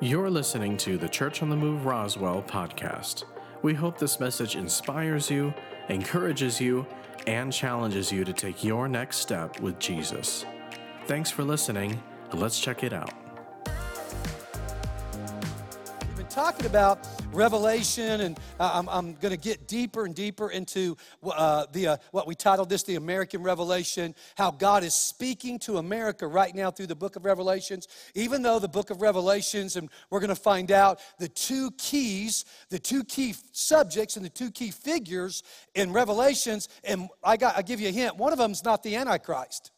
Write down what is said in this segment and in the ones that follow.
You're listening to the Church on the Move Roswell podcast. We hope this message inspires you, encourages you, and challenges you to take your next step with Jesus. Thanks for listening. Let's check it out. Talking about Revelation, and I'm, I'm going to get deeper and deeper into uh, the, uh, what we titled this the American Revelation, how God is speaking to America right now through the book of Revelations. Even though the book of Revelations, and we're going to find out the two keys, the two key subjects, and the two key figures in Revelations, and I got, I'll give you a hint one of them is not the Antichrist.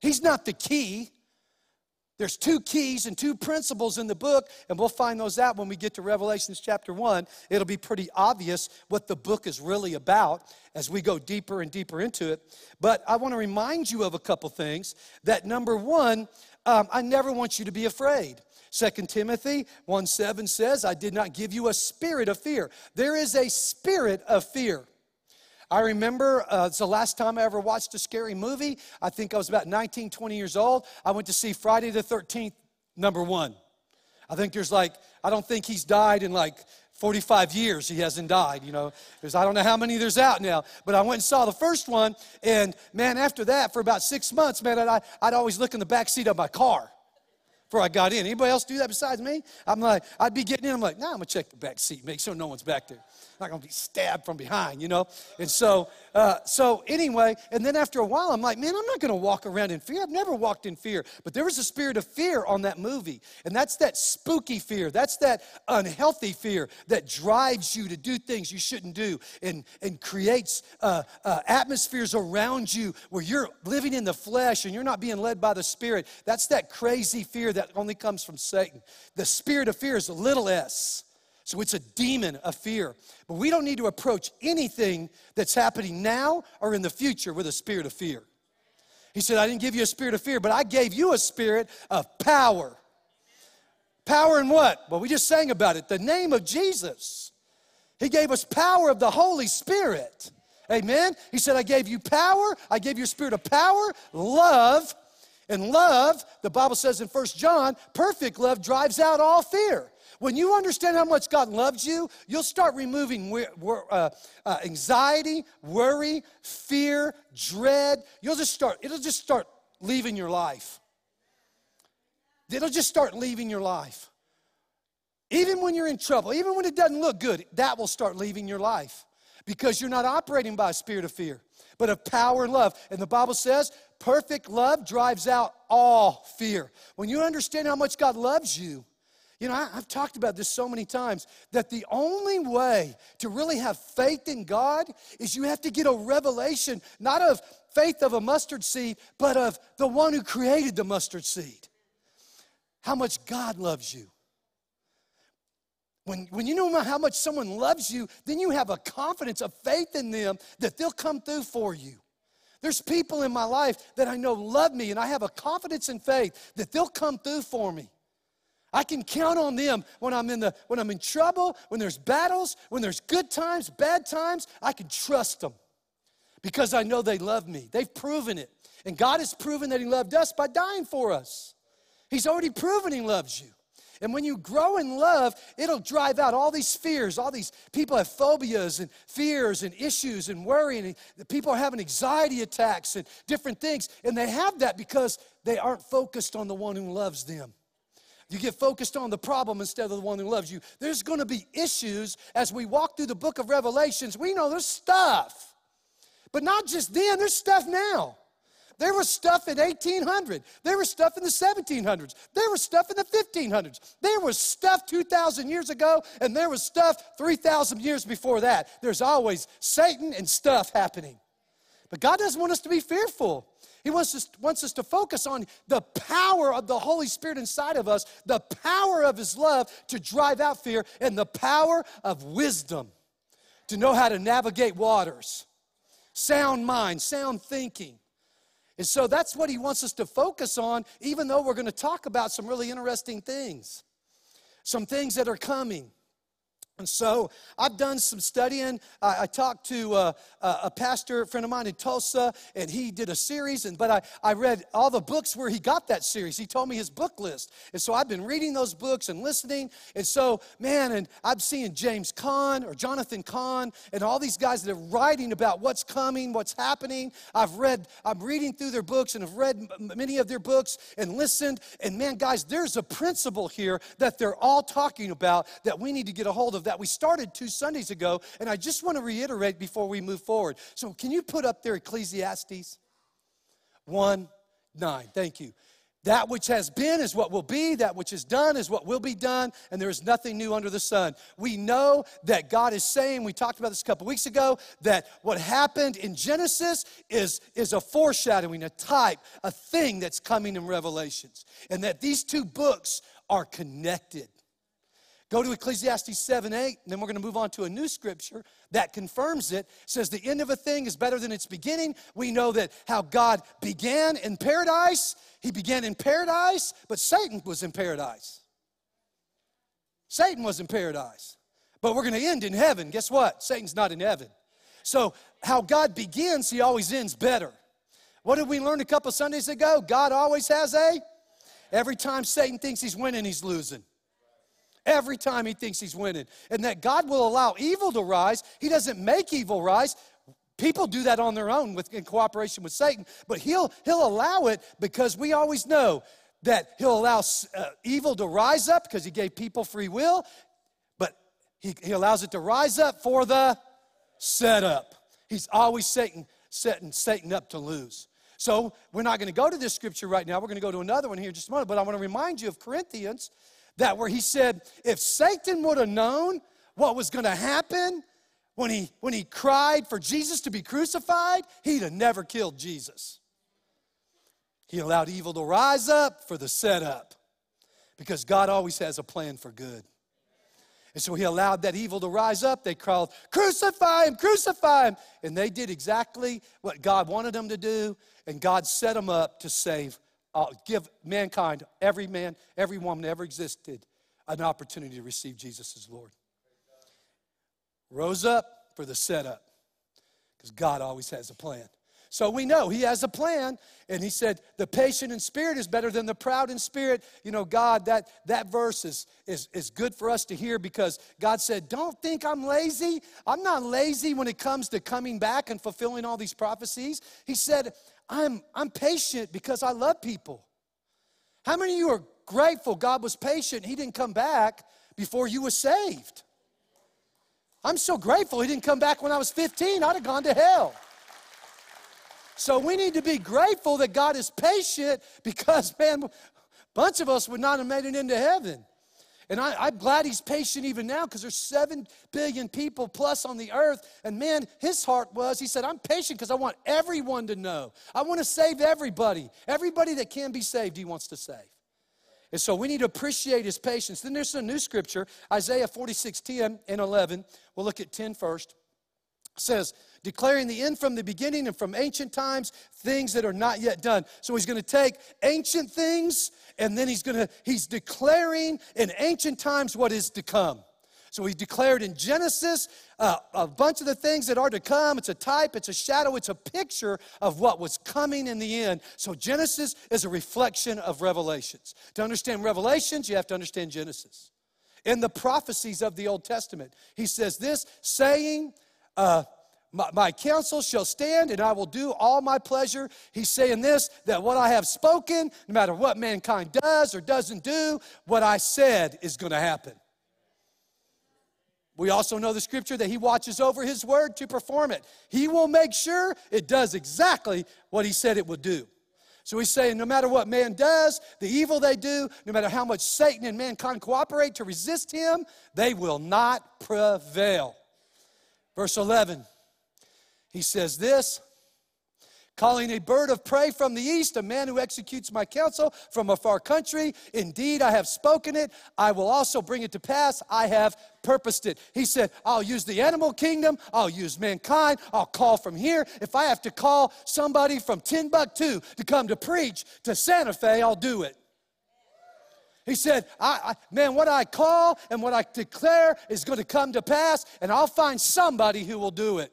He's not the key. There's two keys and two principles in the book, and we'll find those out when we get to Revelations chapter 1. It'll be pretty obvious what the book is really about as we go deeper and deeper into it. But I want to remind you of a couple things. That number one, um, I never want you to be afraid. 2 Timothy 1 7 says, I did not give you a spirit of fear. There is a spirit of fear. I remember uh, it's the last time I ever watched a scary movie. I think I was about 19, 20 years old. I went to see Friday the 13th, number one. I think there's like, I don't think he's died in like 45 years he hasn't died you know there's i don't know how many there's out now but i went and saw the first one and man after that for about six months man i'd, I'd always look in the back seat of my car before i got in anybody else do that besides me i'm like i'd be getting in i'm like nah i'm gonna check the back seat make sure no one's back there I'm not to be stabbed from behind, you know? And so, uh, so anyway, and then after a while, I'm like, man, I'm not to walk around in fear. I've never walked in fear. But there was a spirit of fear on that movie. And that's that spooky fear. That's that unhealthy fear that drives you to do things you shouldn't do and, and creates uh, uh, atmospheres around you where you're living in the flesh and you're not being led by the spirit. That's that crazy fear that only comes from Satan. The spirit of fear is a little s. So it's a demon of fear. But we don't need to approach anything that's happening now or in the future with a spirit of fear. He said, I didn't give you a spirit of fear, but I gave you a spirit of power. Power in what? Well, we just sang about it the name of Jesus. He gave us power of the Holy Spirit. Amen. He said, I gave you power, I gave you a spirit of power, love, and love, the Bible says in First John, perfect love drives out all fear. When you understand how much God loves you, you'll start removing uh, uh, anxiety, worry, fear, dread. You'll just start, it'll just start leaving your life. It'll just start leaving your life. Even when you're in trouble, even when it doesn't look good, that will start leaving your life because you're not operating by a spirit of fear, but of power and love. And the Bible says, perfect love drives out all fear. When you understand how much God loves you, you know, I, have talked about this so many times that the only way to really have faith in God is you have to get a revelation, not of faith of a mustard seed, but of the one who created the mustard seed. How much God loves you. When, when you know how much someone loves you, then you have a confidence, a faith in them that they'll come through for you. There's people in my life that I know love me, and I have a confidence and faith that they'll come through for me. I can count on them when I'm in the when I'm in trouble, when there's battles, when there's good times, bad times, I can trust them because I know they love me. They've proven it. And God has proven that he loved us by dying for us. He's already proven he loves you. And when you grow in love, it'll drive out all these fears. All these people have phobias and fears and issues and worry. And people are having anxiety attacks and different things. And they have that because they aren't focused on the one who loves them. You get focused on the problem instead of the one who loves you. There's going to be issues as we walk through the book of Revelations. We know there's stuff, but not just then, there's stuff now. There was stuff in 1800. There was stuff in the 1700s. There was stuff in the 1500s. There was stuff 2,000 years ago, and there was stuff 3,000 years before that. There's always Satan and stuff happening. But God doesn't want us to be fearful. He wants us, wants us to focus on the power of the Holy Spirit inside of us, the power of His love to drive out fear, and the power of wisdom to know how to navigate waters, sound mind, sound thinking. And so that's what He wants us to focus on, even though we're going to talk about some really interesting things, some things that are coming. And so I've done some studying. I, I talked to uh, a pastor, a friend of mine in Tulsa, and he did a series. And but I, I read all the books where he got that series. He told me his book list, and so I've been reading those books and listening. And so, man, and I'm seeing James Caan or Jonathan Cahn and all these guys that are writing about what's coming, what's happening. I've read, I'm reading through their books and have read many of their books and listened. And man, guys, there's a principle here that they're all talking about that we need to get a hold of that we started two Sundays ago, and I just want to reiterate before we move forward. So, can you put up there Ecclesiastes 1 9? Thank you. That which has been is what will be, that which is done is what will be done, and there is nothing new under the sun. We know that God is saying, we talked about this a couple weeks ago, that what happened in Genesis is, is a foreshadowing, a type, a thing that's coming in Revelations, and that these two books are connected. Go to Ecclesiastes 7 8, and then we're going to move on to a new scripture that confirms it. it. says, The end of a thing is better than its beginning. We know that how God began in paradise, He began in paradise, but Satan was in paradise. Satan was in paradise. But we're going to end in heaven. Guess what? Satan's not in heaven. So, how God begins, He always ends better. What did we learn a couple Sundays ago? God always has a. Every time Satan thinks he's winning, he's losing every time he thinks he's winning. And that God will allow evil to rise. He doesn't make evil rise. People do that on their own with, in cooperation with Satan, but he'll, he'll allow it because we always know that he'll allow uh, evil to rise up because he gave people free will, but he, he allows it to rise up for the setup. He's always Satan, setting Satan up to lose. So we're not going to go to this scripture right now. We're going to go to another one here in just a moment. But I want to remind you of Corinthians that where he said, if Satan would have known what was going to happen when he, when he cried for Jesus to be crucified, he'd have never killed Jesus. He allowed evil to rise up for the setup because God always has a plan for good. And so he allowed that evil to rise up. They called, Crucify him, crucify him. And they did exactly what God wanted them to do, and God set them up to save uh, give mankind, every man, every woman ever existed, an opportunity to receive Jesus as Lord. Rose up for the setup because God always has a plan. So we know he has a plan, and he said, The patient in spirit is better than the proud in spirit. You know, God, that, that verse is, is, is good for us to hear because God said, Don't think I'm lazy. I'm not lazy when it comes to coming back and fulfilling all these prophecies. He said, I'm, I'm patient because I love people. How many of you are grateful God was patient? He didn't come back before you were saved. I'm so grateful He didn't come back when I was 15. I'd have gone to hell. So we need to be grateful that God is patient because, man, a bunch of us would not have made it into heaven. And I, am glad he's patient even now because there's 7 billion people plus on the earth. And man, his heart was, he said, I'm patient because I want everyone to know. I want to save everybody. Everybody that can be saved, he wants to save. And so we need to appreciate his patience. Then there's a new scripture, Isaiah 46, 10 and 11. We'll look at 10 first. Says, declaring the end from the beginning and from ancient times, things that are not yet done. So he's going to take ancient things and then he's going to, he's declaring in ancient times what is to come. So he declared in Genesis uh, a bunch of the things that are to come. It's a type, it's a shadow, it's a picture of what was coming in the end. So Genesis is a reflection of Revelations. To understand Revelations, you have to understand Genesis. In the prophecies of the Old Testament, he says this saying, uh, my, my, counsel shall stand and I will do all my pleasure. He's saying this that what I have spoken, no matter what mankind does or doesn't do, what I said is going to happen. We also know the scripture that he watches over his word to perform it. He will make sure it does exactly what he said it would do. So he's saying no matter what man does, the evil they do, no matter how much Satan and mankind cooperate to resist him, they will not prevail. Verse 11, he says this calling a bird of prey from the east, a man who executes my counsel from a far country. Indeed, I have spoken it. I will also bring it to pass. I have purposed it. He said, I'll use the animal kingdom. I'll use mankind. I'll call from here. If I have to call somebody from Timbuktu to come to preach to Santa Fe, I'll do it. He said, I, I, Man, what I call and what I declare is going to come to pass, and I'll find somebody who will do it.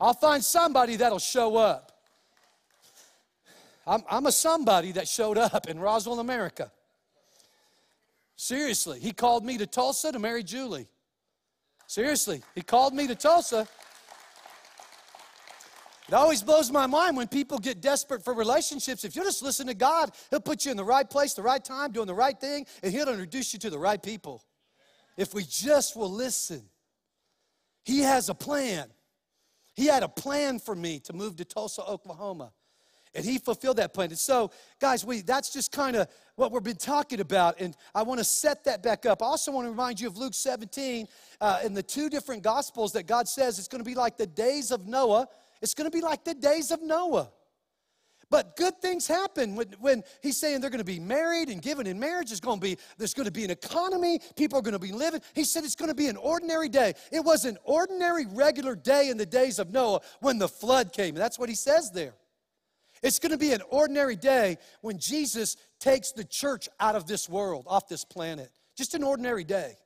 I'll find somebody that'll show up. I'm, I'm a somebody that showed up in Roswell, America. Seriously, he called me to Tulsa to marry Julie. Seriously, he called me to Tulsa. It always blows my mind when people get desperate for relationships. If you just listen to God, He'll put you in the right place, the right time, doing the right thing, and He'll introduce you to the right people. If we just will listen, He has a plan. He had a plan for me to move to Tulsa, Oklahoma. And he fulfilled that plan. And so, guys, we that's just kind of what we've been talking about. And I want to set that back up. I also want to remind you of Luke 17 uh, in the two different gospels that God says it's going to be like the days of Noah. It's going to be like the days of Noah. But good things happen when, when he's saying they're going to be married and given in marriage. There's going to be there's going to be an economy. People are going to be living. He said it's going to be an ordinary day. It was an ordinary, regular day in the days of Noah when the flood came. That's what he says there. It's going to be an ordinary day when Jesus takes the church out of this world, off this planet. Just an ordinary day.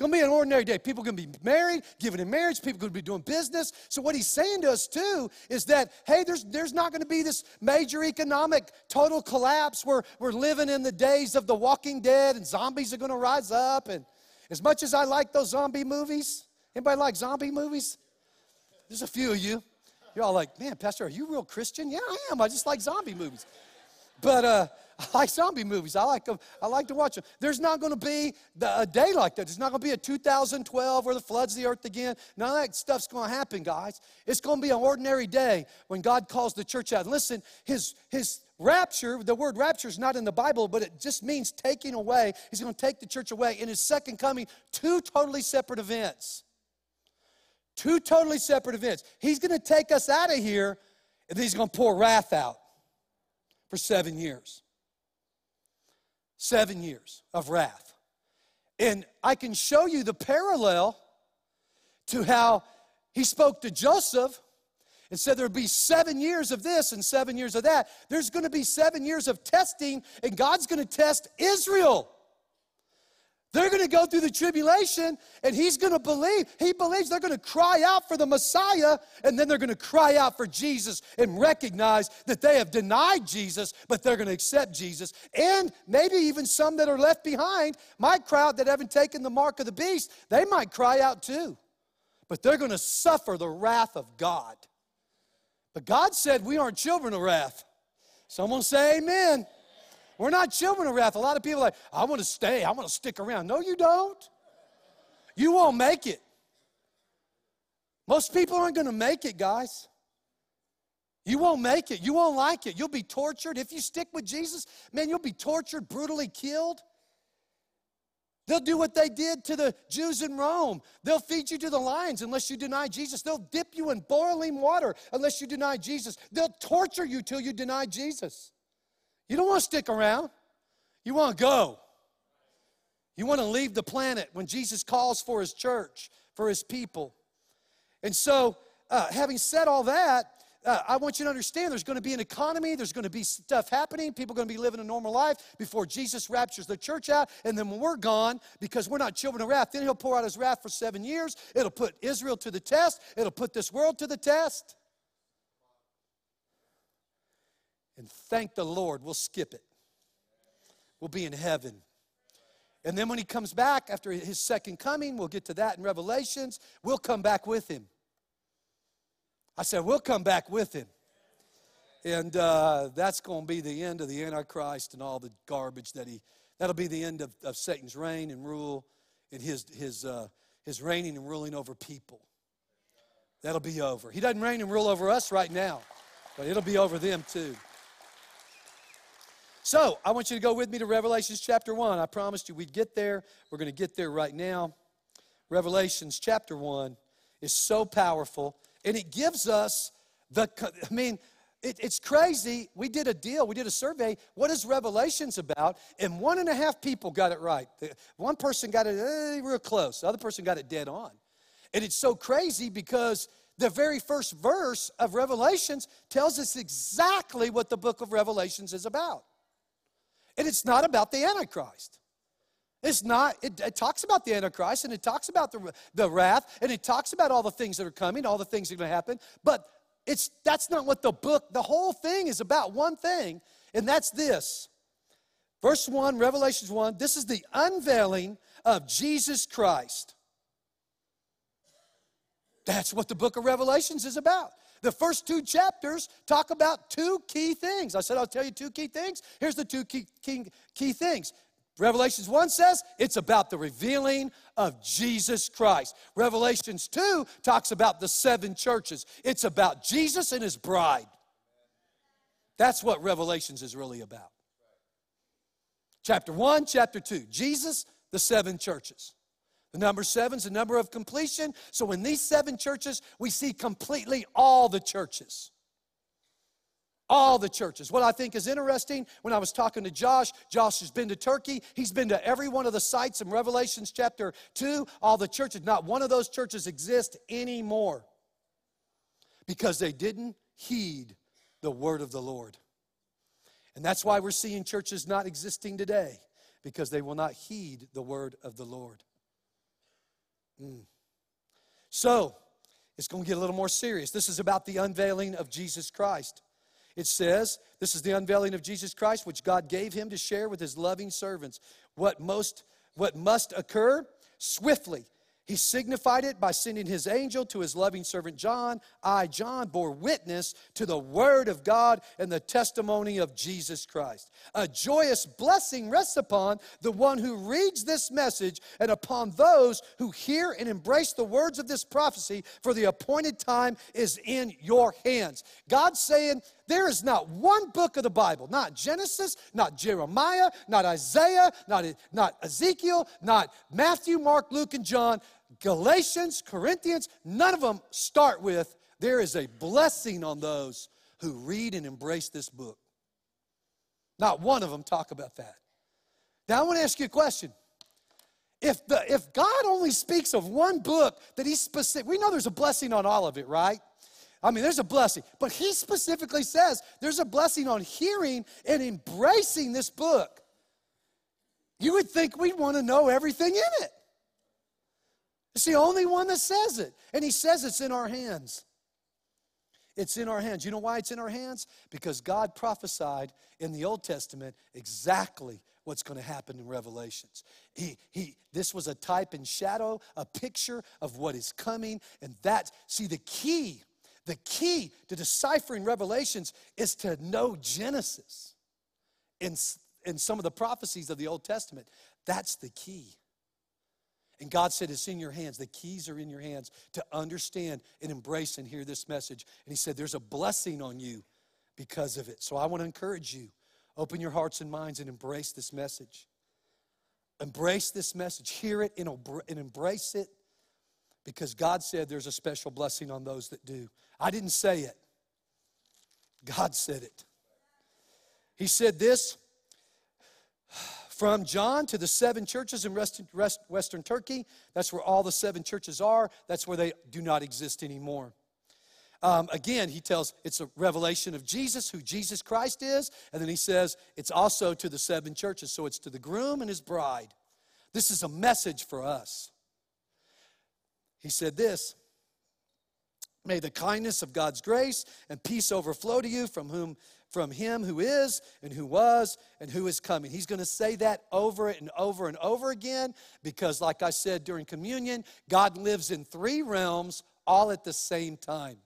Gonna be an ordinary day. People gonna be married, given in marriage, people gonna be doing business. So what he's saying to us too is that, hey, there's there's not gonna be this major economic total collapse where we're living in the days of the walking dead and zombies are gonna rise up. And as much as I like those zombie movies, anybody like zombie movies? There's a few of you. You're all like, man, Pastor, are you real Christian? Yeah, I am. I just like zombie movies. But uh, I like zombie movies. I like. I like to watch them. There's not going to be the, a day like that. There's not going to be a 2012 where the floods the earth again. None of that stuff's going to happen, guys. It's going to be an ordinary day when God calls the church out. Listen, his his rapture. The word rapture is not in the Bible, but it just means taking away. He's going to take the church away in his second coming. Two totally separate events. Two totally separate events. He's going to take us out of here, and then he's going to pour wrath out for seven years. Seven years of wrath. And I can show you the parallel to how he spoke to Joseph and said there would be seven years of this and seven years of that. There's going to be seven years of testing, and God's going to test Israel. They're going to go through the tribulation and he's going to believe. He believes they're going to cry out for the Messiah and then they're going to cry out for Jesus and recognize that they have denied Jesus, but they're going to accept Jesus. And maybe even some that are left behind might cry out that haven't taken the mark of the beast. They might cry out too. But they're going to suffer the wrath of God. But God said we aren't children of wrath. Someone say amen. We're not children of wrath. A lot of people are like, I want to stay, I want to stick around. No, you don't. You won't make it. Most people aren't going to make it, guys. You won't make it. You won't like it. You'll be tortured. If you stick with Jesus, man, you'll be tortured, brutally killed. They'll do what they did to the Jews in Rome. They'll feed you to the lions unless you deny Jesus. They'll dip you in boiling water unless you deny Jesus. They'll torture you till you deny Jesus. You don't want to stick around. You want to go. You want to leave the planet when Jesus calls for his church, for his people. And so, uh, having said all that, uh, I want you to understand there's going to be an economy, there's going to be stuff happening, people are going to be living a normal life before Jesus raptures the church out. And then when we're gone, because we're not children of wrath, then he'll pour out his wrath for seven years. It'll put Israel to the test, it'll put this world to the test. And thank the Lord, we'll skip it. We'll be in heaven. And then when he comes back after his second coming, we'll get to that in Revelations, we'll come back with him. I said, we'll come back with him. And uh, that's going to be the end of the Antichrist and all the garbage that he, that'll be the end of, of Satan's reign and rule and his, his, uh, his reigning and ruling over people. That'll be over. He doesn't reign and rule over us right now, but it'll be over them too. So I want you to go with me to Revelations chapter 1. I promised you we'd get there. We're going to get there right now. Revelations chapter 1 is so powerful, and it gives us the, I mean, it, it's crazy. We did a deal, we did a survey. What is Revelations about? And one and a half people got it right. One person got it eh, real close, the other person got it dead on. And it's so crazy because the very first verse of Revelations tells us exactly what the book of Revelations is about. And it's not about the Antichrist. It's not, it, it, talks about the Antichrist and it talks about the, the wrath and it talks about all the things that are coming, all the things that are going to happen, but it's, that's not what the book, the whole thing is about one thing, and that's this. Verse 1, Revelations 1, this is the unveiling of Jesus Christ. That's what the book of Revelations is about. The first two chapters talk about two key things. I said I'll tell you two key things. Here's the two key, key, key things. Revelations 1 says it's about the revealing of Jesus Christ. Revelations 2 talks about the seven churches. It's about Jesus and his bride. That's what Revelations is really about. Chapter 1, chapter 2. Jesus, the seven churches. The number seven is the number of completion. So in these seven churches, we see completely all the churches. All the churches. What I think is interesting, when I was talking to Josh, Josh has been to Turkey. He's been to every one of the sites in Revelations chapter 2. All the churches, not one of those churches exist anymore because they didn't heed the word of the Lord. And that's why we're seeing churches not existing today because they will not heed the word of the Lord. Mm. So, it's going to get a little more serious. This is about the unveiling of Jesus Christ. It says, This is the unveiling of Jesus Christ, which God gave him to share with his loving servants. What, most, what must occur? Swiftly he signified it by sending his angel to his loving servant John. I, John, bore witness to the word of God and the testimony of Jesus Christ. A joyous blessing rests upon the one who reads this message and upon those who hear and embrace the words of this prophecy, for the appointed time is in your hands. God's saying, there is not one book of the Bible, not Genesis, not Jeremiah, not Isaiah, not, not Ezekiel, not Matthew, Mark, Luke, and John, Galatians, Corinthians, none of them start with, there is a blessing on those who read and embrace this book. Not one of them talk about that. Now I want to ask you a question. If, the, if God only speaks of one book that He's specific, we know there's a blessing on all of it, right? I mean, there's a blessing. But he specifically says there's a blessing on hearing and embracing this book. You would think we'd want to know everything in it. It's the only one that says it. And he says it's in our hands. It's in our hands. You know why it's in our hands? Because God prophesied in the Old Testament exactly what's going to happen in Revelations. He, he, this was a type and shadow, a picture of what is coming. And that, see, the key the key to deciphering Revelations is to know Genesis in, in some of the prophecies of the Old Testament. That's the key. And God said, It's in your hands. The keys are in your hands to understand and embrace and hear this message. And He said, There's a blessing on you because of it. So I want to encourage you open your hearts and minds and embrace this message. Embrace this message, hear it and embrace it because God said there's a special blessing on those that do. I didn't say it, God said it. He said this from John to the seven churches in Western Turkey. That's where all the seven churches are. That's where they do not exist anymore. Um, again, he tells it's a revelation of Jesus, who Jesus Christ is. And then he says it's also to the seven churches. So it's to the groom and his bride. This is a message for us. He said this May the kindness of God's grace and peace overflow to you from whom from him who is and who was and who is coming. He's going to say that over and over and over again because like I said during communion, God lives in three realms all at the same time.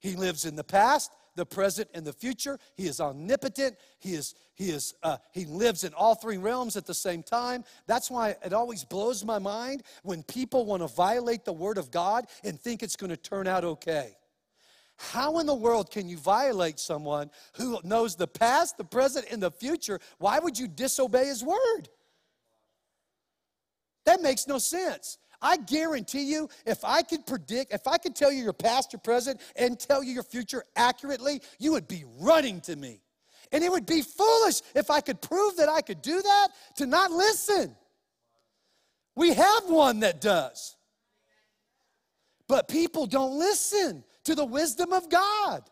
He lives in the past, the present, and the future. He is omnipotent. He is he is uh, he lives in all three realms at the same time. That's why it always blows my mind when people want to violate the word of God and think it's going to turn out okay. How in the world can you violate someone who knows the past, the present, and the future? Why would you disobey his word? That makes no sense. I guarantee you, if I could predict, if I could tell you your past, your present, and tell you your future accurately, you would be running to me. And it would be foolish if I could prove that I could do that to not listen. We have one that does. But people don't listen to the wisdom of God.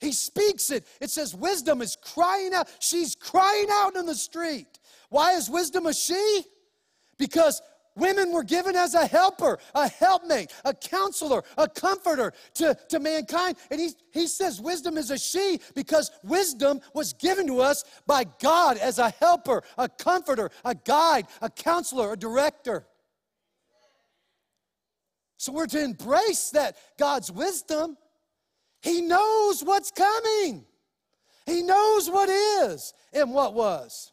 He speaks it. It says wisdom is crying out. She's crying out in the street. Why is wisdom a she? Because women were given as a helper, a helpmate, a counselor, a comforter to, to mankind. And he, he says wisdom is a she because wisdom was given to us by God as a helper, a comforter, a guide, a counselor, a director. So we're to embrace that God's wisdom. He knows what's coming. He knows what is and what was.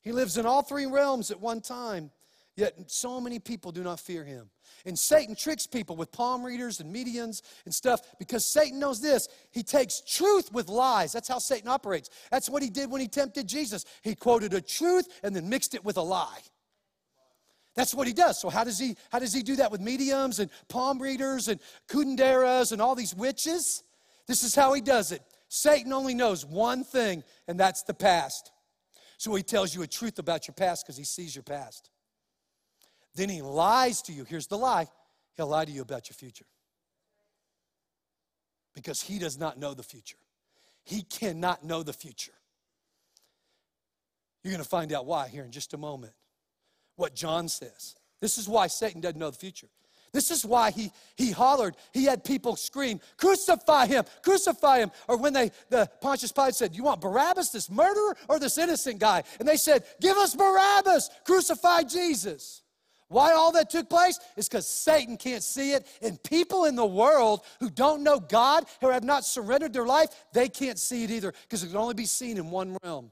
He lives in all three realms at one time, yet so many people do not fear him. And Satan tricks people with palm readers and mediums and stuff because Satan knows this. He takes truth with lies. That's how Satan operates. That's what he did when he tempted Jesus. He quoted a truth and then mixed it with a lie. That's what he does. So how does he how does he do that with mediums and palm readers and curanderas and all these witches? This is how he does it. Satan only knows one thing, and that's the past. So he tells you a truth about your past because he sees your past. Then he lies to you. Here's the lie he'll lie to you about your future because he does not know the future. He cannot know the future. You're going to find out why here in just a moment what John says. This is why Satan doesn't know the future. This is why he, he hollered. He had people scream, crucify him, crucify him. Or when they, the Pontius Pilate said, you want Barabbas, this murderer, or this innocent guy? And they said, give us Barabbas, crucify Jesus. Why all that took place is because Satan can't see it. And people in the world who don't know God, who have not surrendered their life, they can't see it either because it can only be seen in one realm.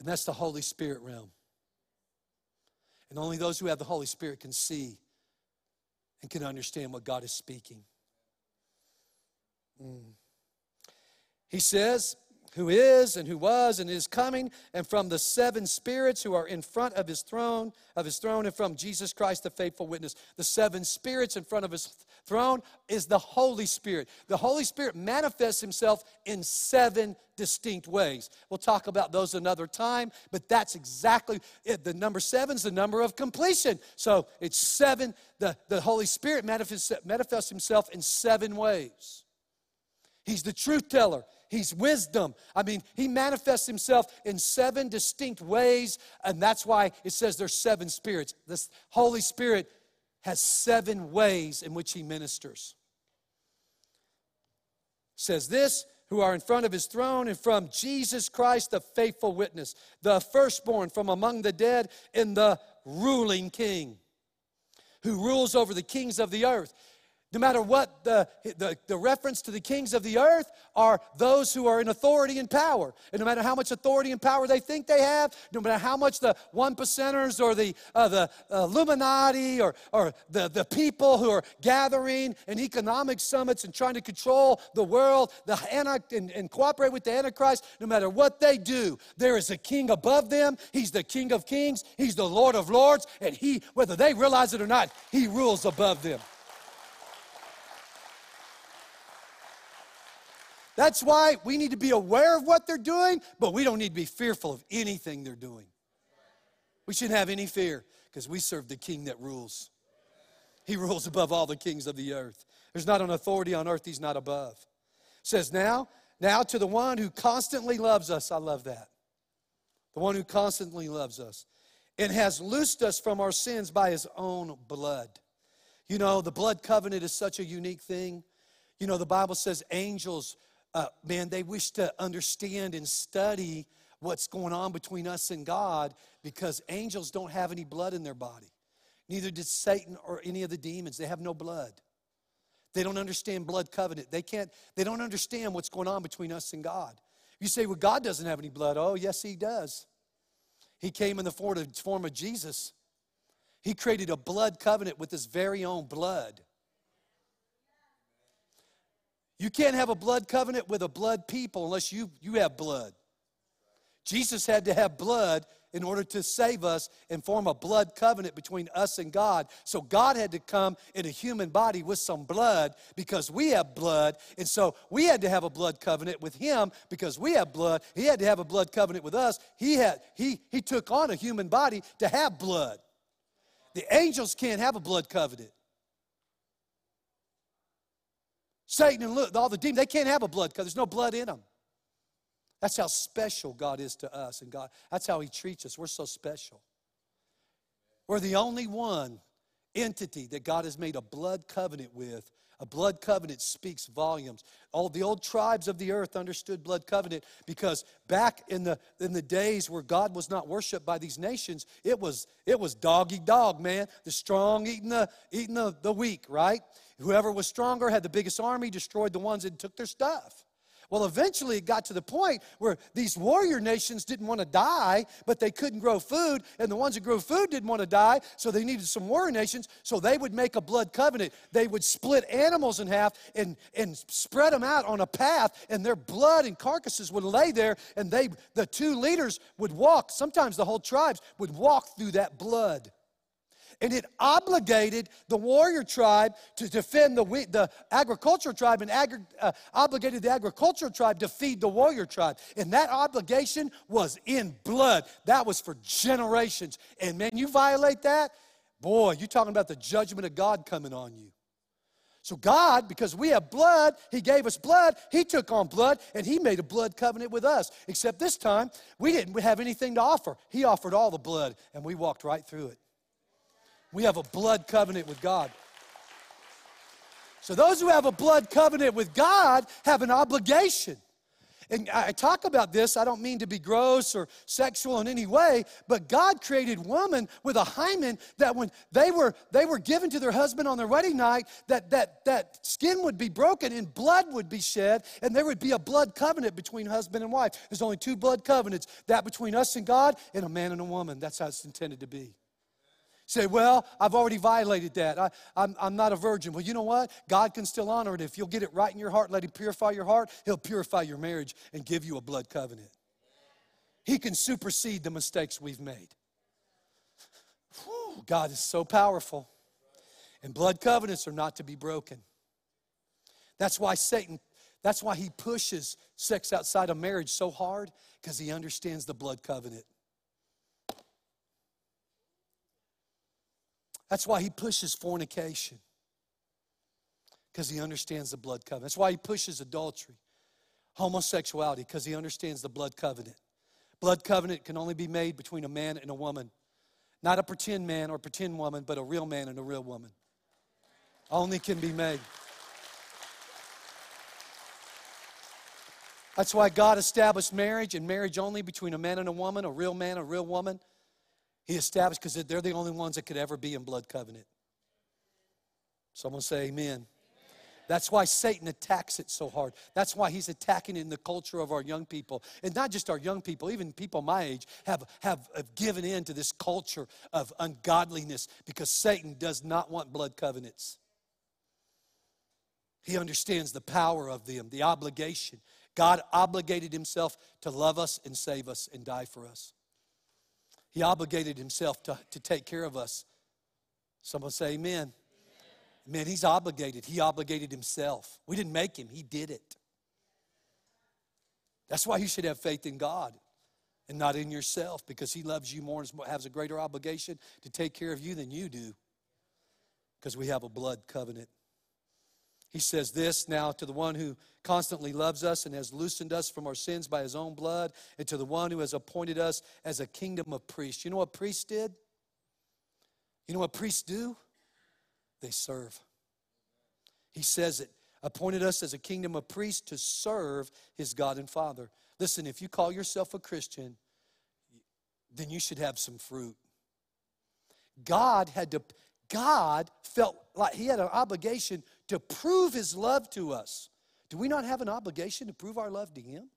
And that's the Holy Spirit realm. And only those who have the Holy Spirit can see and can understand what God is speaking. Mm. He says, who is and who was and is coming, and from the seven spirits who are in front of his throne, of his throne, and from Jesus Christ, the faithful witness. The seven spirits in front of his throne is the Holy Spirit. The Holy Spirit manifests himself in seven distinct ways. We'll talk about those another time, but that's exactly it. The number seven is the number of completion. So it's seven. The, the Holy Spirit manifests, manifests himself in seven ways. He's the truth teller. He's wisdom. I mean, he manifests himself in seven distinct ways, and that's why it says there's seven spirits. This Holy Spirit has seven ways in which he ministers. Says this, who are in front of his throne, and from Jesus Christ, the faithful witness, the firstborn from among the dead, and the ruling king, who rules over the kings of the earth. No matter what the, the, the, reference to the kings of the earth are those who are in authority and power. And no matter how much authority and power they think they have, no matter how much the one percenters or the, uh, the Illuminati or, or the, the people who are gathering in economic summits and trying to control the world the and, and cooperate with the Antichrist, no matter what they do, there is a king above them. He's the king of kings, he's the Lord of lords, and he, whether they realize it or not, he rules above them. That's why we need to be aware of what they're doing, but we don't need to be fearful of anything they're doing. We shouldn't have any fear because we serve the king that rules. He rules above all the kings of the earth. There's not an authority on earth he's not above. It says now, now to the one who constantly loves us. I love that. The one who constantly loves us and has loosed us from our sins by his own blood. You know, the blood covenant is such a unique thing. You know, the Bible says angels uh, man, they wish to understand and study what's going on between us and God because angels don't have any blood in their body. Neither did Satan or any of the demons. They have no blood. They don't understand blood covenant. They can't, they don't understand what's going on between us and God. You say, well, God doesn't have any blood. Oh, yes, He does. He came in the form of Jesus. He created a blood covenant with His very own blood. You can't have a blood covenant with a blood people unless you, you have blood. Jesus had to have blood in order to save us and form a blood covenant between us and God. So God had to come in a human body with some blood because we have blood. And so we had to have a blood covenant with him because we have blood. He had to have a blood covenant with us. He had he he took on a human body to have blood. The angels can't have a blood covenant. Satan and look, all the demons, they can't have a blood because there's no blood in them. That's how special God is to us, and God, that's how He treats us. We're so special. We're the only one entity that God has made a blood covenant with. A blood covenant speaks volumes. All the old tribes of the earth understood blood covenant because back in the in the days where God was not worshipped by these nations, it was it was dog eat dog, man. The strong eating the eating the, the weak, right? Whoever was stronger had the biggest army, destroyed the ones that took their stuff. Well, eventually it got to the point where these warrior nations didn't want to die, but they couldn't grow food, and the ones that grew food didn't want to die, so they needed some warrior nations, so they would make a blood covenant. They would split animals in half and, and spread them out on a path, and their blood and carcasses would lay there, and they the two leaders would walk, sometimes the whole tribes would walk through that blood and it obligated the warrior tribe to defend the, the agricultural tribe and agri, uh, obligated the agricultural tribe to feed the warrior tribe. And that obligation was in blood. That was for generations. And man, you violate that, boy, you're talking about the judgment of God coming on you. So, God, because we have blood, He gave us blood. He took on blood and He made a blood covenant with us. Except this time, we didn't have anything to offer. He offered all the blood and we walked right through it. We have a blood covenant with God. So, those who have a blood covenant with God have an obligation. And I talk about this, I don't mean to be gross or sexual in any way, but God created woman with a hymen that when they were they were given to their husband on their wedding night, that that that skin would be broken and blood would be shed, and there would be a blood covenant between husband and wife. There's only two blood covenants, that between us and God and a man and a woman. That's how it's intended to be. Say, well, I've already violated that. I, I'm, I'm not a virgin. Well, you know what? God can still honor it. If you'll get it right in your heart, let Him purify your heart, He'll purify your marriage and give you a blood covenant. He can supersede the mistakes we've made. Whew, God is so powerful. And blood covenants are not to be broken. That's why Satan, that's why he pushes sex outside of marriage so hard, because he understands the blood covenant. That's why he pushes fornication, because he understands the blood covenant. That's why he pushes adultery, homosexuality, because he understands the blood covenant. Blood covenant can only be made between a man and a woman. Not a pretend man or pretend woman, but a real man and a real woman. Only can be made. That's why God established marriage and marriage only between a man and a woman, a real man, a real woman. He established because they're the only ones that could ever be in blood covenant. Someone say amen. That's why Satan attacks it so hard. That's why he's attacking in the culture of our young people. And not just our young people, even people my age have, have, have given in to this culture of ungodliness because Satan does not want blood covenants. He understands the power of them, the obligation. God obligated himself to love us and save us and die for us. He obligated himself to, to take care of us. Someone say amen. Man, he's obligated. He obligated himself. We didn't make him, he did it. That's why you should have faith in God and not in yourself because he loves you more and has a greater obligation to take care of you than you do because we have a blood covenant. He says this now to the one who constantly loves us and has loosened us from our sins by his own blood, and to the one who has appointed us as a kingdom of priests. You know what priests did? You know what priests do? They serve. He says it appointed us as a kingdom of priests to serve his God and Father. Listen, if you call yourself a Christian, then you should have some fruit. God had to, God felt like he had an obligation to prove his love to us. Do we not have an obligation to prove our love to him?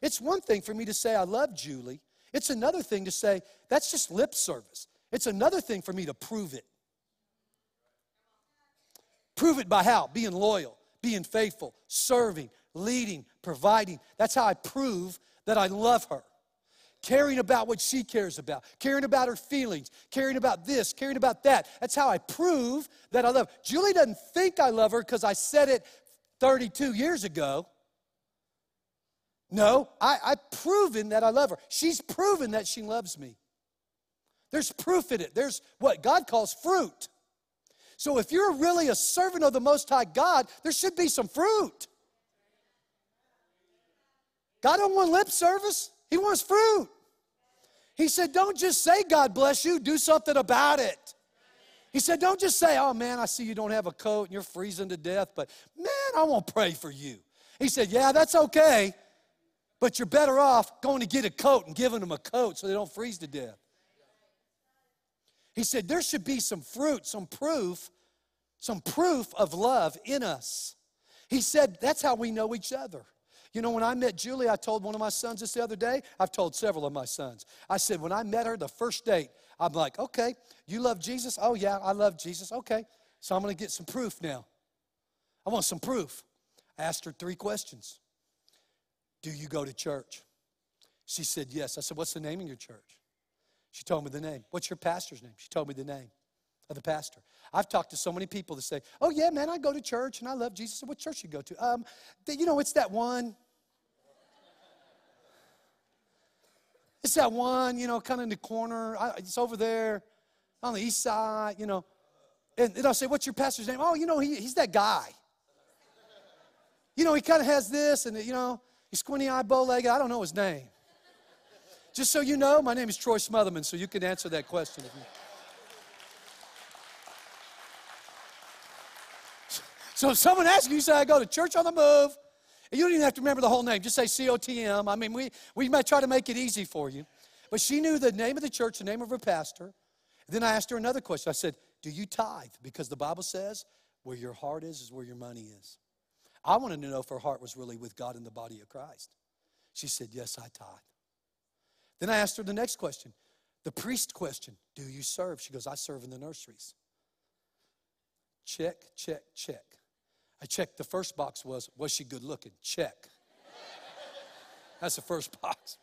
It's one thing for me to say, I love Julie. It's another thing to say, that's just lip service. It's another thing for me to prove it. Prove it by how? Being loyal, being faithful, serving, leading, providing. That's how I prove that I love her caring about what she cares about, caring about her feelings, caring about this, caring about that. That's how I prove that I love. Julie doesn't think I love her because I said it 32 years ago. No, I, I've proven that I love her. She's proven that she loves me. There's proof in it. There's what God calls fruit. So if you're really a servant of the Most High God, there should be some fruit. God don't want lip service, He wants fruit. He said, Don't just say, God bless you, do something about it. He said, Don't just say, Oh man, I see you don't have a coat and you're freezing to death, but man, I won't pray for you. He said, Yeah, that's okay, but you're better off going to get a coat and giving them a coat so they don't freeze to death. He said, There should be some fruit, some proof, some proof of love in us. He said, That's how we know each other. You know, when I met Julie, I told one of my sons this the other day. I've told several of my sons. I said, when I met her the first date, I'm like, okay, you love Jesus? Oh, yeah, I love Jesus. Okay, so I'm going to get some proof now. I want some proof. I asked her three questions Do you go to church? She said, yes. I said, what's the name of your church? She told me the name. What's your pastor's name? She told me the name of the pastor. I've talked to so many people that say, "Oh yeah, man, I go to church and I love Jesus." What church you go to? Um, you know, it's that one. It's that one, you know, kind of in the corner. I, it's over there on the east side, you know. And, and I'll say, What's your pastor's name? Oh, you know, he, he's that guy. You know, he kind of has this, and, you know, he's squinty eyed, bow legged. I don't know his name. Just so you know, my name is Troy Smotherman, so you can answer that question. So if someone asks you, you say, I go to church on the move. And you don't even have to remember the whole name. Just say C O T M. I mean, we, we might try to make it easy for you. But she knew the name of the church, the name of her pastor. And then I asked her another question. I said, Do you tithe? Because the Bible says, where your heart is, is where your money is. I wanted to know if her heart was really with God in the body of Christ. She said, Yes, I tithe. Then I asked her the next question, the priest question Do you serve? She goes, I serve in the nurseries. Check, check, check. I checked the first box was, was she good looking? Check. That's the first box.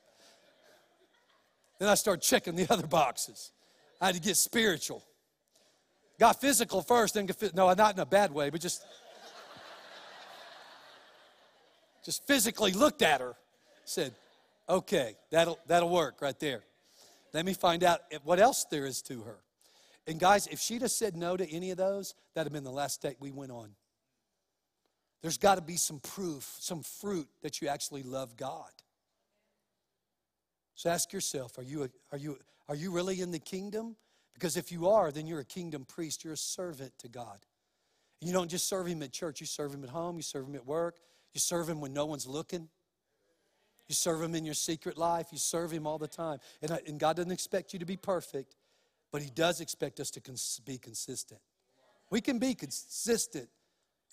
Then I started checking the other boxes. I had to get spiritual. Got physical first, then get, no, not in a bad way, but just just physically looked at her, said, okay, that'll that'll work right there. Let me find out what else there is to her. And guys, if she'd have said no to any of those, that'd have been the last date we went on. There's got to be some proof, some fruit that you actually love God. So ask yourself, are you, a, are you, are you really in the kingdom? Because if you are, then you're a kingdom priest. You're a servant to God. You don't just serve him at church, you serve him at home, you serve him at work, you serve him when no one's looking. You serve him in your secret life, you serve him all the time. And, and God doesn't expect you to be perfect, but he does expect us to cons- be consistent. We can be consistent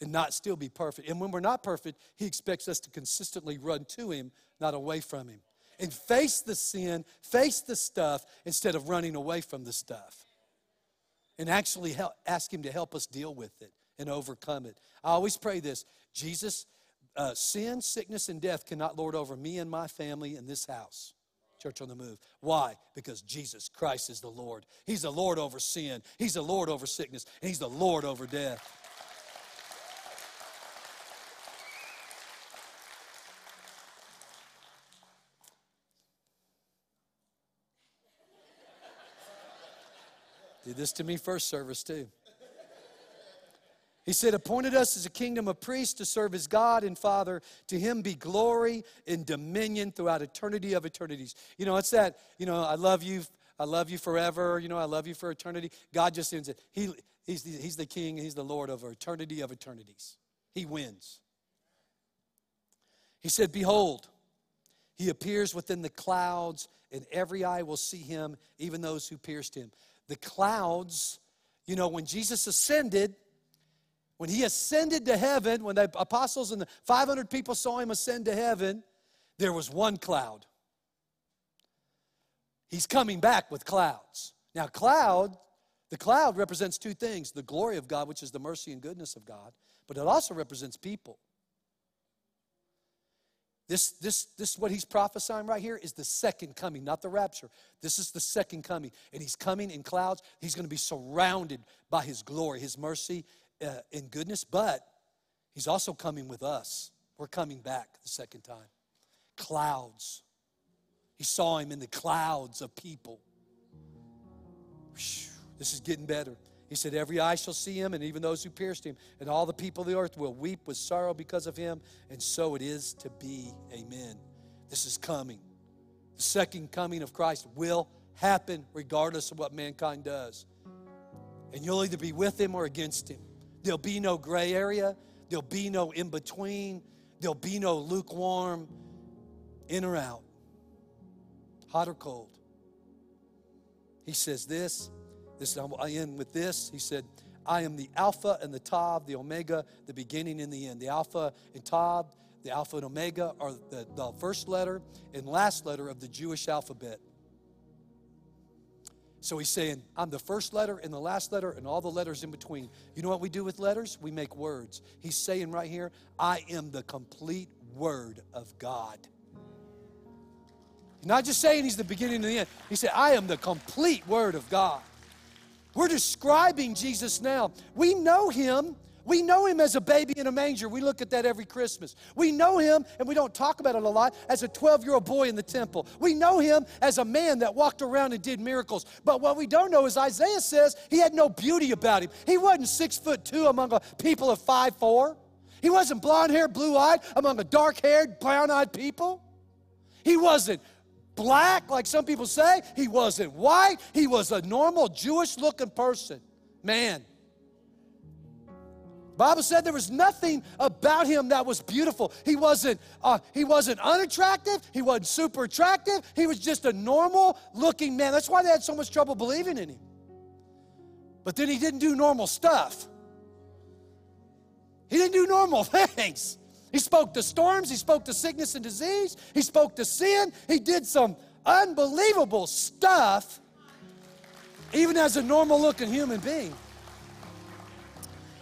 and not still be perfect. And when we're not perfect, He expects us to consistently run to Him, not away from Him. And face the sin, face the stuff, instead of running away from the stuff. And actually help, ask Him to help us deal with it and overcome it. I always pray this Jesus, uh, sin, sickness, and death cannot lord over me and my family in this house. Church on the move. Why? Because Jesus Christ is the Lord. He's the Lord over sin, He's the Lord over sickness, and He's the Lord over death. Did this to me first service, too. He said, appointed us as a kingdom of priests to serve as God and Father. To him be glory and dominion throughout eternity of eternities. You know, it's that, you know, I love you, I love you forever, you know, I love you for eternity. God just ends it. He, he's, the, he's the king, he's the Lord of eternity of eternities. He wins. He said, Behold, he appears within the clouds, and every eye will see him, even those who pierced him the clouds. You know, when Jesus ascended, when he ascended to heaven, when the apostles and the 500 people saw him ascend to heaven, there was one cloud. He's coming back with clouds. Now, cloud, the cloud represents two things the glory of God, which is the mercy and goodness of God, but it also represents people. This, this, this, what he's prophesying right here is the second coming, not the rapture. This is the second coming. And he's coming in clouds. He's going to be surrounded by his glory, his mercy, uh, and goodness. But he's also coming with us. We're coming back the second time. Clouds. He saw him in the clouds of people. Whew, this is getting better. He said, Every eye shall see him, and even those who pierced him, and all the people of the earth will weep with sorrow because of him. And so it is to be. Amen. This is coming. The second coming of Christ will happen regardless of what mankind does. And you'll either be with him or against him. There'll be no gray area, there'll be no in between, there'll be no lukewarm, in or out, hot or cold. He says this, this I end with this. He said, I am the Alpha and the Tav, the Omega, the beginning and the end. The Alpha and Tav, the Alpha and Omega are the, the first letter and last letter of the Jewish alphabet. So he's saying, I'm the first letter and the last letter and all the letters in between. You know what we do with letters? We make words. He's saying right here, I am the complete Word of God. He's not just saying he's the beginning and the end. He said, I am the complete Word of God. We're describing Jesus now. We know him. We know him as a baby in a manger. We look at that every Christmas. We know him, and we don't talk about it a lot, as a 12 year old boy in the temple. We know him as a man that walked around and did miracles. But what we don't know is Isaiah says he had no beauty about him. He wasn't six foot two among a people of five four. He wasn't blonde haired, blue eyed among a dark haired, brown eyed people. He wasn't black, like some people say. He wasn't white. He was a normal Jewish looking person. Man. Bible said there was nothing about him that was beautiful. He wasn't, uh, he wasn't unattractive. He wasn't super attractive. He was just a normal looking man. That's why they had so much trouble believing in him. But then he didn't do normal stuff. He didn't do normal things. He spoke to storms, he spoke to sickness and disease, he spoke to sin, he did some unbelievable stuff, even as a normal looking human being.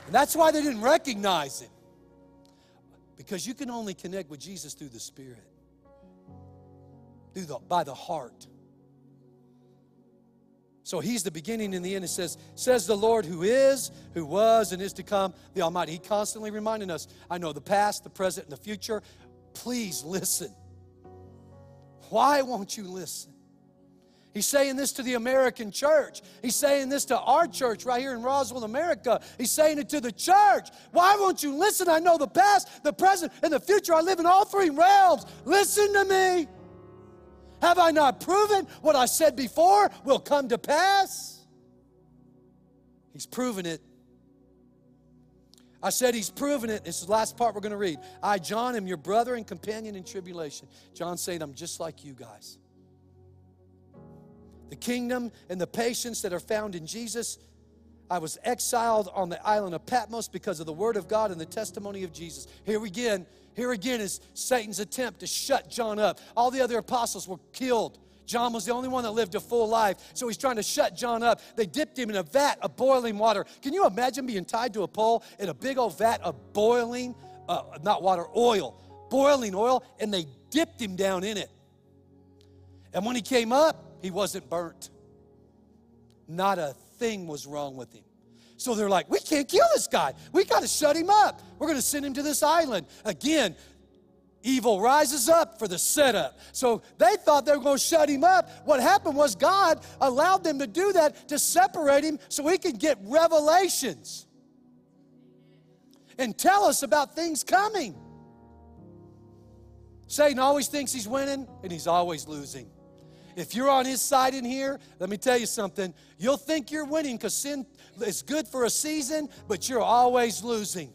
And that's why they didn't recognize him. Because you can only connect with Jesus through the Spirit, through the, by the heart. So he's the beginning and the end. It says, says the Lord who is, who was, and is to come, the Almighty. He constantly reminding us, I know the past, the present, and the future. Please listen. Why won't you listen? He's saying this to the American church. He's saying this to our church right here in Roswell, America. He's saying it to the church. Why won't you listen? I know the past, the present, and the future. I live in all three realms. Listen to me. Have I not proven what I said before will come to pass? He's proven it. I said he's proven it. This is the last part we're going to read. I, John, am your brother and companion in tribulation. John saying, I'm just like you guys. The kingdom and the patience that are found in Jesus. I was exiled on the island of Patmos because of the word of God and the testimony of Jesus. Here we again, here again is Satan's attempt to shut John up. All the other apostles were killed. John was the only one that lived a full life, so he's trying to shut John up. They dipped him in a vat of boiling water. Can you imagine being tied to a pole in a big old vat of boiling, uh, not water, oil, boiling oil, and they dipped him down in it. And when he came up, he wasn't burnt. Not a thing was wrong with him. So they're like, we can't kill this guy. We got to shut him up. We're going to send him to this island. Again, evil rises up for the setup. So they thought they were going to shut him up. What happened was God allowed them to do that to separate him so he could get revelations and tell us about things coming. Satan always thinks he's winning and he's always losing. If you're on his side in here, let me tell you something. You'll think you're winning because sin is good for a season, but you're always losing.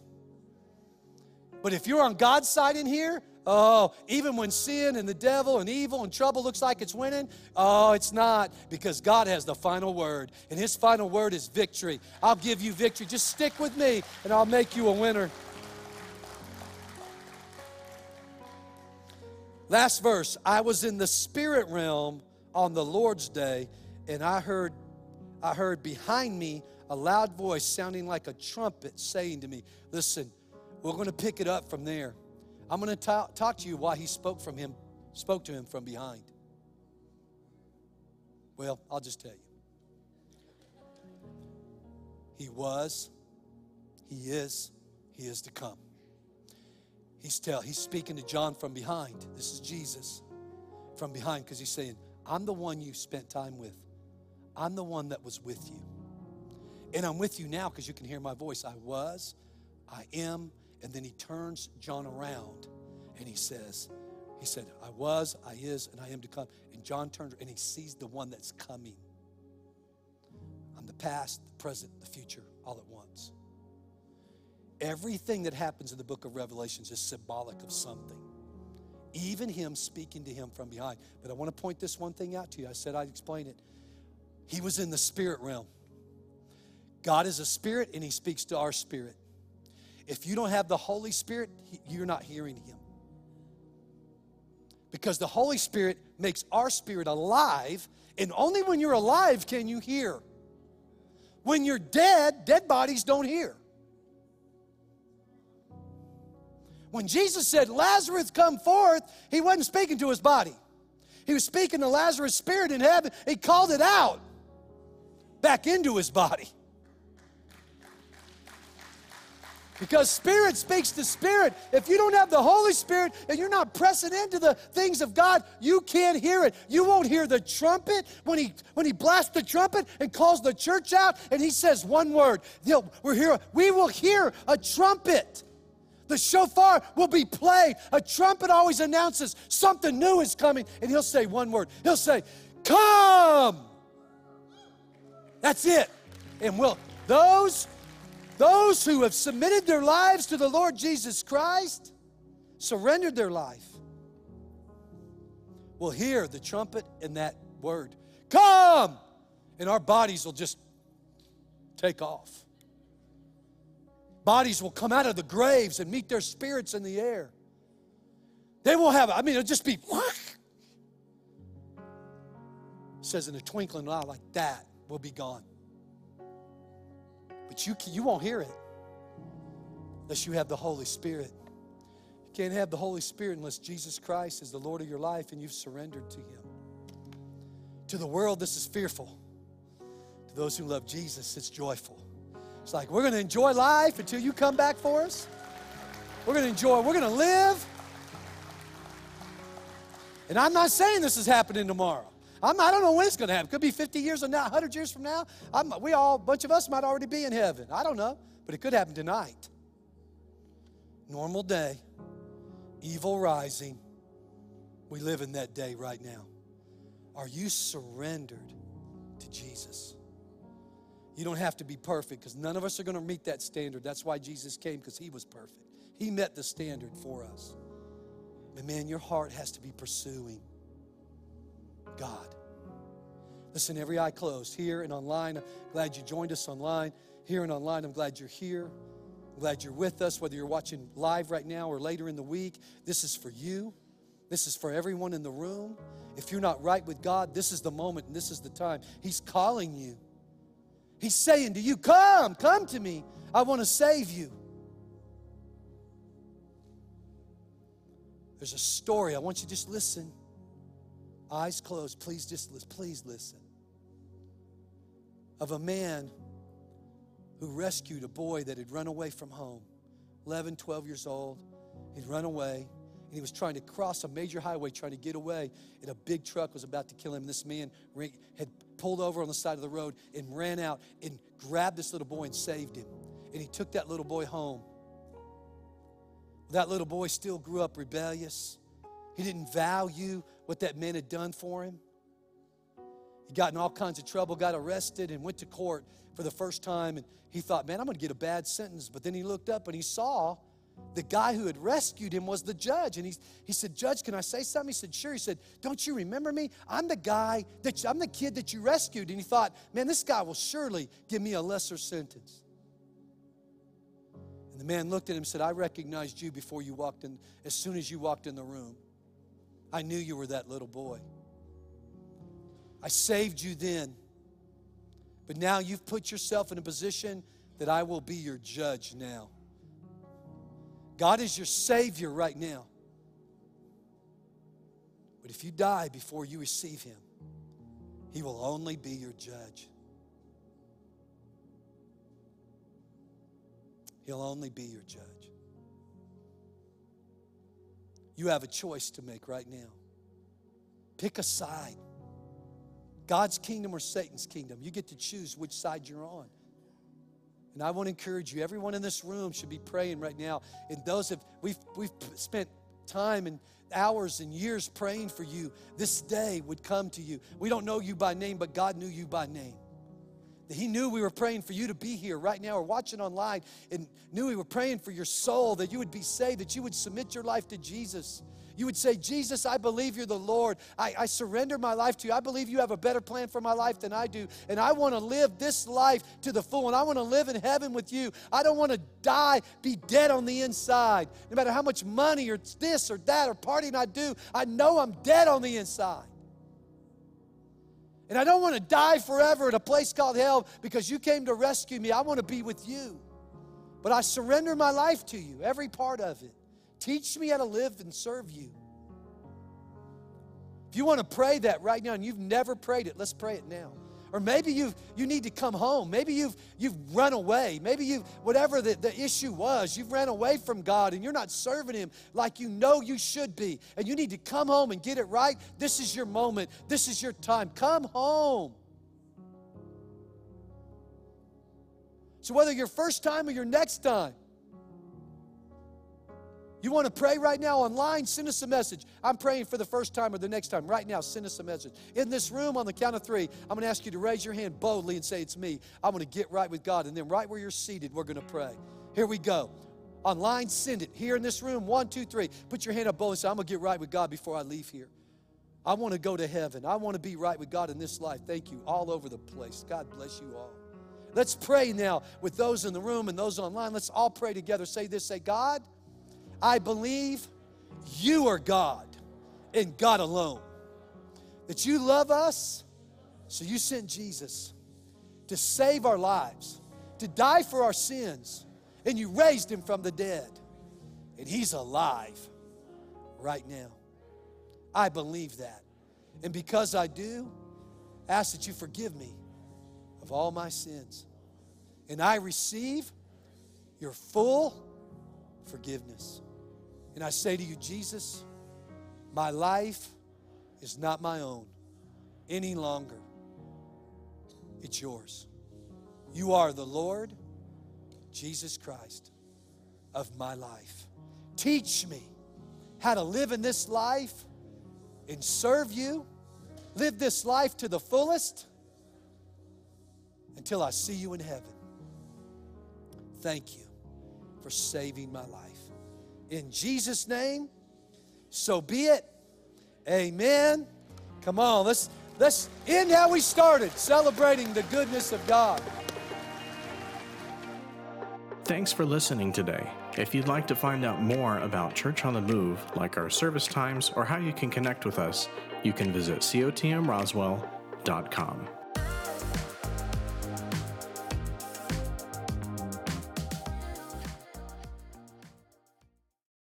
But if you're on God's side in here, oh, even when sin and the devil and evil and trouble looks like it's winning, oh, it's not because God has the final word. And his final word is victory. I'll give you victory. Just stick with me and I'll make you a winner. Last verse I was in the spirit realm on the Lord's day, and I heard, I heard behind me a loud voice sounding like a trumpet saying to me, Listen, we're going to pick it up from there. I'm going to talk, talk to you why he spoke from him, spoke to him from behind. Well, I'll just tell you. He was, he is, he is to come. He's tell he's speaking to John from behind. This is Jesus from behind because he's saying, I'm the one you spent time with. I'm the one that was with you. And I'm with you now because you can hear my voice. I was, I am, and then he turns John around and he says, He said, I was, I is, and I am to come. And John turns and he sees the one that's coming. I'm the past, the present, the future, all at once. Everything that happens in the book of Revelations is symbolic of something. Even him speaking to him from behind. But I want to point this one thing out to you. I said I'd explain it. He was in the spirit realm. God is a spirit and he speaks to our spirit. If you don't have the Holy Spirit, you're not hearing him. Because the Holy Spirit makes our spirit alive, and only when you're alive can you hear. When you're dead, dead bodies don't hear. When Jesus said, Lazarus, come forth, he wasn't speaking to his body. He was speaking to Lazarus' spirit in heaven. He called it out back into his body. Because spirit speaks to spirit. If you don't have the Holy Spirit and you're not pressing into the things of God, you can't hear it. You won't hear the trumpet when he when he blasts the trumpet and calls the church out and he says one word. We're here. We will hear a trumpet. The shofar will be played. A trumpet always announces something new is coming, and he'll say one word. He'll say, Come. That's it. And will those those who have submitted their lives to the Lord Jesus Christ, surrendered their life, will hear the trumpet and that word. Come! And our bodies will just take off. Bodies will come out of the graves and meet their spirits in the air. They will have, I mean, it'll just be, whack. says in a twinkling eye like that will be gone. But you, you won't hear it unless you have the Holy Spirit. You can't have the Holy Spirit unless Jesus Christ is the Lord of your life and you've surrendered to Him. To the world, this is fearful. To those who love Jesus, it's joyful. It's like, we're going to enjoy life until you come back for us. We're going to enjoy, we're going to live. And I'm not saying this is happening tomorrow. I'm, I don't know when it's going to happen. It could be 50 years from now, 100 years from now. I'm, we all, a bunch of us might already be in heaven. I don't know, but it could happen tonight. Normal day, evil rising. We live in that day right now. Are you surrendered to Jesus? You don't have to be perfect because none of us are going to meet that standard. That's why Jesus came because he was perfect. He met the standard for us. But man, your heart has to be pursuing God. Listen, every eye closed here and online. I'm glad you joined us online. Here and online, I'm glad you're here. I'm glad you're with us, whether you're watching live right now or later in the week. This is for you. This is for everyone in the room. If you're not right with God, this is the moment and this is the time. He's calling you. He's saying to you, Come, come to me. I want to save you. There's a story. I want you to just listen. Eyes closed. Please just listen. Please listen. Of a man who rescued a boy that had run away from home, 11, 12 years old. He'd run away and he was trying to cross a major highway, trying to get away, and a big truck was about to kill him. This man had pulled over on the side of the road and ran out and grabbed this little boy and saved him. And he took that little boy home. That little boy still grew up rebellious. He didn't value what that man had done for him. He got in all kinds of trouble, got arrested, and went to court for the first time. And he thought, man, I'm going to get a bad sentence. But then he looked up and he saw the guy who had rescued him was the judge. And he, he said, Judge, can I say something? He said, Sure. He said, Don't you remember me? I'm the guy that I'm the kid that you rescued. And he thought, Man, this guy will surely give me a lesser sentence. And the man looked at him and said, I recognized you before you walked in, as soon as you walked in the room. I knew you were that little boy. I saved you then. But now you've put yourself in a position that I will be your judge now. God is your Savior right now. But if you die before you receive Him, He will only be your judge. He'll only be your judge. You have a choice to make right now. Pick a side God's kingdom or Satan's kingdom. You get to choose which side you're on. And I want to encourage you, everyone in this room should be praying right now. And those have we've we've spent time and hours and years praying for you. This day would come to you. We don't know you by name, but God knew you by name. He knew we were praying for you to be here right now or watching online and knew we were praying for your soul that you would be saved, that you would submit your life to Jesus. You would say, Jesus, I believe you're the Lord. I, I surrender my life to you. I believe you have a better plan for my life than I do. And I want to live this life to the full. And I want to live in heaven with you. I don't want to die, be dead on the inside. No matter how much money or this or that or partying I do, I know I'm dead on the inside. And I don't want to die forever in a place called hell because you came to rescue me. I want to be with you. But I surrender my life to you, every part of it. Teach me how to live and serve you. If you want to pray that right now and you've never prayed it, let's pray it now. Or maybe you you need to come home. Maybe you've you've run away. Maybe you whatever the, the issue was, you've ran away from God and you're not serving Him like you know you should be. And you need to come home and get it right. This is your moment. This is your time. Come home. So whether your first time or your next time, you want to pray right now online? Send us a message. I'm praying for the first time or the next time. Right now, send us a message. In this room, on the count of three, I'm going to ask you to raise your hand boldly and say, It's me. I want to get right with God. And then, right where you're seated, we're going to pray. Here we go. Online, send it. Here in this room, one, two, three. Put your hand up boldly and say, I'm going to get right with God before I leave here. I want to go to heaven. I want to be right with God in this life. Thank you. All over the place. God bless you all. Let's pray now with those in the room and those online. Let's all pray together. Say this say, God, I believe you are God and God alone. That you love us, so you sent Jesus to save our lives, to die for our sins, and you raised him from the dead. And he's alive right now. I believe that. And because I do, ask that you forgive me of all my sins. And I receive your full forgiveness. And I say to you, Jesus, my life is not my own any longer. It's yours. You are the Lord, Jesus Christ, of my life. Teach me how to live in this life and serve you, live this life to the fullest until I see you in heaven. Thank you for saving my life. In Jesus' name, so be it. Amen. Come on, let's let's end how we started, celebrating the goodness of God. Thanks for listening today. If you'd like to find out more about Church on the Move, like our service times or how you can connect with us, you can visit cotmroswell.com.